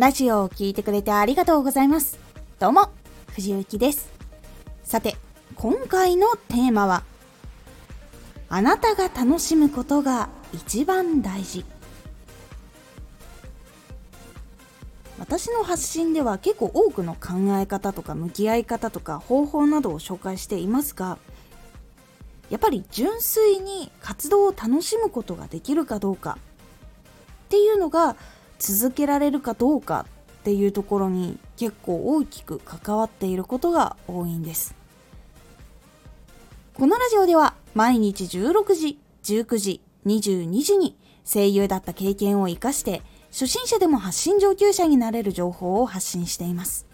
ラジオを聴いてくれてありがとうございます。どうも、藤幸です。さて、今回のテーマは、あなたが楽しむことが一番大事。私の発信では結構多くの考え方とか向き合い方とか方法などを紹介していますがやっぱり純粋に活動を楽しむことができるかどうかっていうのが続けられるかどうかっていうところに結構大きく関わっていることが多いんです。このラジオでは毎日16時19時22時に声優だった経験を生かして初心者でも発信上級者になれる情報を発信しています。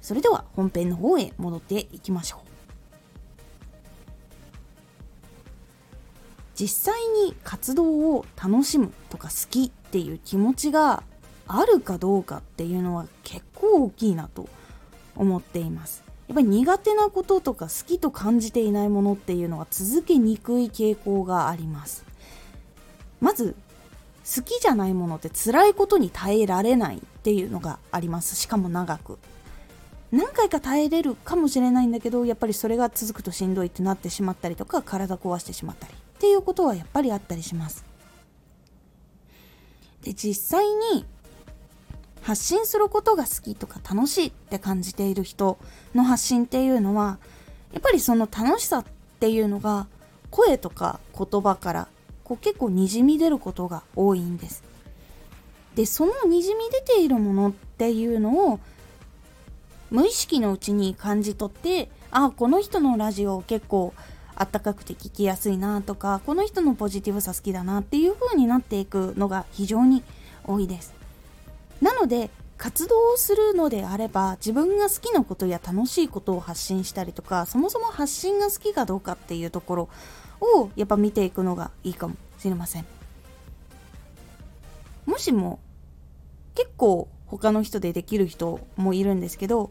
それでは本編の方へ戻っていきましょう。実際に活動を楽しむとか好きっていう気持ちがあるかどうかっていうのは結構大きいなと思っています。やっぱり苦手なこととか好きと感じていないものっていうのは続けにくい傾向があります。まず好きじゃないものって辛いことに耐えられないっていうのがあります。しかも長く。何回か耐えれるかもしれないんだけどやっぱりそれが続くとしんどいってなってしまったりとか体壊してしまったり。っていうことはやっぱりあったりしますで実際に発信することが好きとか楽しいって感じている人の発信っていうのはやっぱりその楽しさっていうのが声とか言葉からこう結構にじみ出ることが多いんです。でそのにじみ出ているものっていうのを無意識のうちに感じ取ってあこの人のラジオ結構あったかくて聞きやすいなとかこの人のポジティブさ好きだなっていう風になっていくのが非常に多いです。なので活動をするのであれば自分が好きなことや楽しいことを発信したりとかそもそも発信が好きかどうかっていうところをやっぱ見ていくのがいいかもしれません。もしも結構他の人でできる人もいるんですけど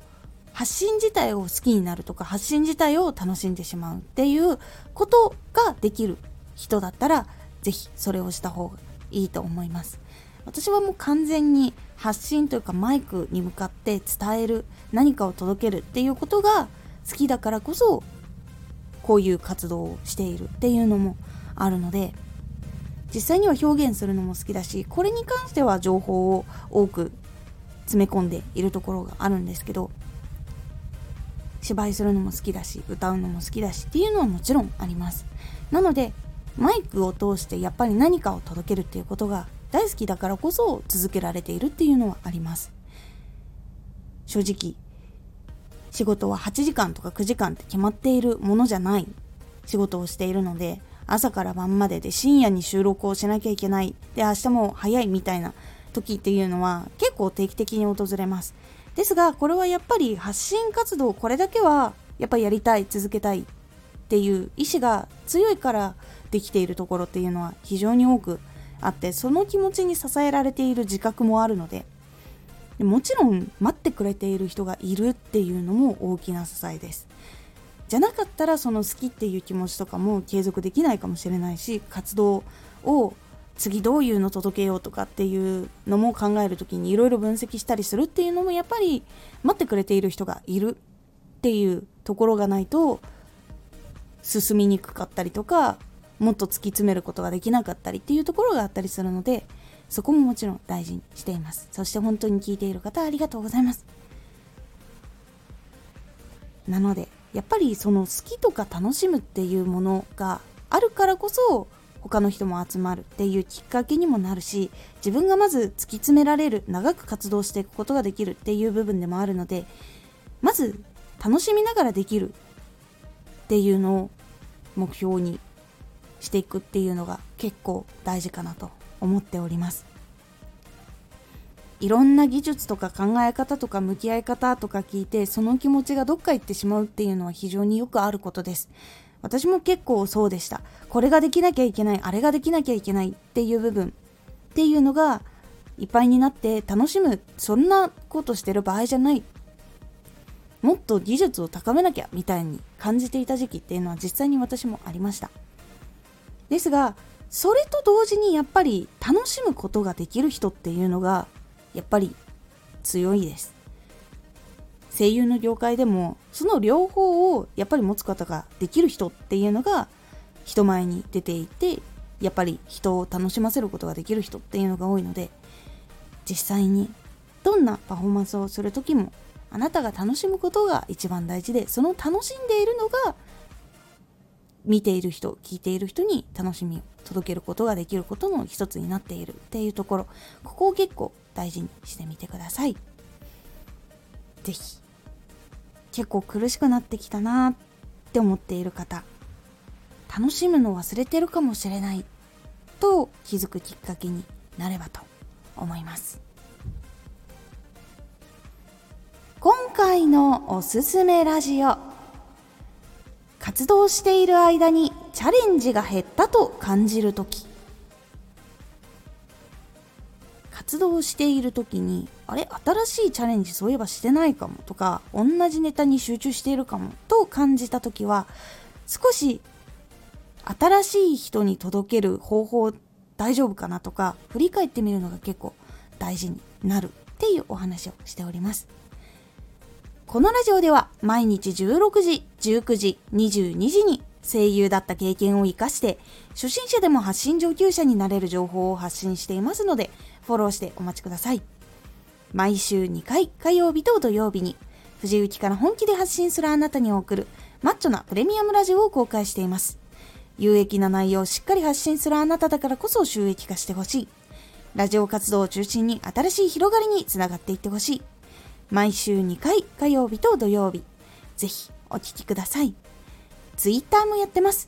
発信自体を好きになるとか発信自体を楽しんでしまうっていうことができる人だったら是非それをした方がいいと思います。私はもう完全に発信というかマイクに向かって伝える何かを届けるっていうことが好きだからこそこういう活動をしているっていうのもあるので実際には表現するのも好きだしこれに関しては情報を多く詰め込んでいるところがあるんですけど芝居するのも好きだし歌うのも好きだしっていうのはもちろんあります。なのでマイクを通してやっぱり何かを届けるっていうことが大好きだからこそ続けられているっていうのはあります。正直仕事は8時間とか9時間って決まっているものじゃない。仕事をしているので朝から晩までで深夜に収録をしなきゃいけない。で明日も早いみたいな時っていうのは結構定期的に訪れます。ですがこれはやっぱり発信活動これだけはやっぱりやりたい続けたいっていう意志が強いからできているところっていうのは非常に多くあってその気持ちに支えられている自覚もあるのでもちろん待ってくれている人がいるっていうのも大きな支えです。じゃなかったらその好きっていう気持ちとかも継続できないかもしれないし活動を次どういうの届けようとかっていうのも考える時にいろいろ分析したりするっていうのもやっぱり待ってくれている人がいるっていうところがないと進みにくかったりとかもっと突き詰めることができなかったりっていうところがあったりするのでそこももちろん大事にしています。そして本当に聞いている方ありがとうございます。なのでやっぱりその好きとか楽しむっていうものがあるからこそ他の人も集まるっていうきっかけにもなるし自分がまず突き詰められる長く活動していくことができるっていう部分でもあるのでまず楽しみながらできるっていうのを目標にしていくっていうのが結構大事かなと思っております。いろんな技術とか考え方とか向き合い方とか聞いてその気持ちがどっか行ってしまうっていうのは非常によくあることです。私も結構そうでした。これができなきゃいけないあれができなきゃいけないっていう部分。っていうのがいっぱいになって楽しむそんなことしてる場合じゃない。もっと技術を高めなきゃみたいに感じていた時期っていうのは実際に私もありました。ですがそれと同時にやっぱり楽しむことができる人っていうのがやっぱり強いです。声優の業界でもその両方をやっぱり持つことができる人っていうのが人前に出ていてやっぱり人を楽しませることができる人っていうのが多いので実際にどんなパフォーマンスをする時もあなたが楽しむことが一番大事でその楽しんでいるのが見ている人聞いている人に楽しみを届けることができることの一つになっているっていうところここを結構大事にしてみてください。是非結構苦しくなってきたなって思っている方楽しむの忘れてるかもしれないと気づくきっかけになればと思います。今回のおすすめラジオ活動している間にチャレンジが減ったと感じる時。活動している時にあれ？新しいチャレンジそういえばしてないかもとか同じネタに集中しているかもと感じた時は少し新しい人に届ける方法大丈夫かなとか振り返ってみるのが結構大事になるっていうお話をしております。このラジオでは毎日16時、19時、22時に声優だった経験を活かして初心者でも発信上級者になれる情報を発信していますのでフォローしてお待ちください毎週2回火曜日と土曜日に藤雪から本気で発信するあなたに送るマッチョなプレミアムラジオを公開しています有益な内容をしっかり発信するあなただからこそ収益化してほしい。ラジオ活動を中心に新しい広がりにつながっていってほしい。毎週2回火曜日と土曜日。ぜひお聴きください。ツイッターもやってます。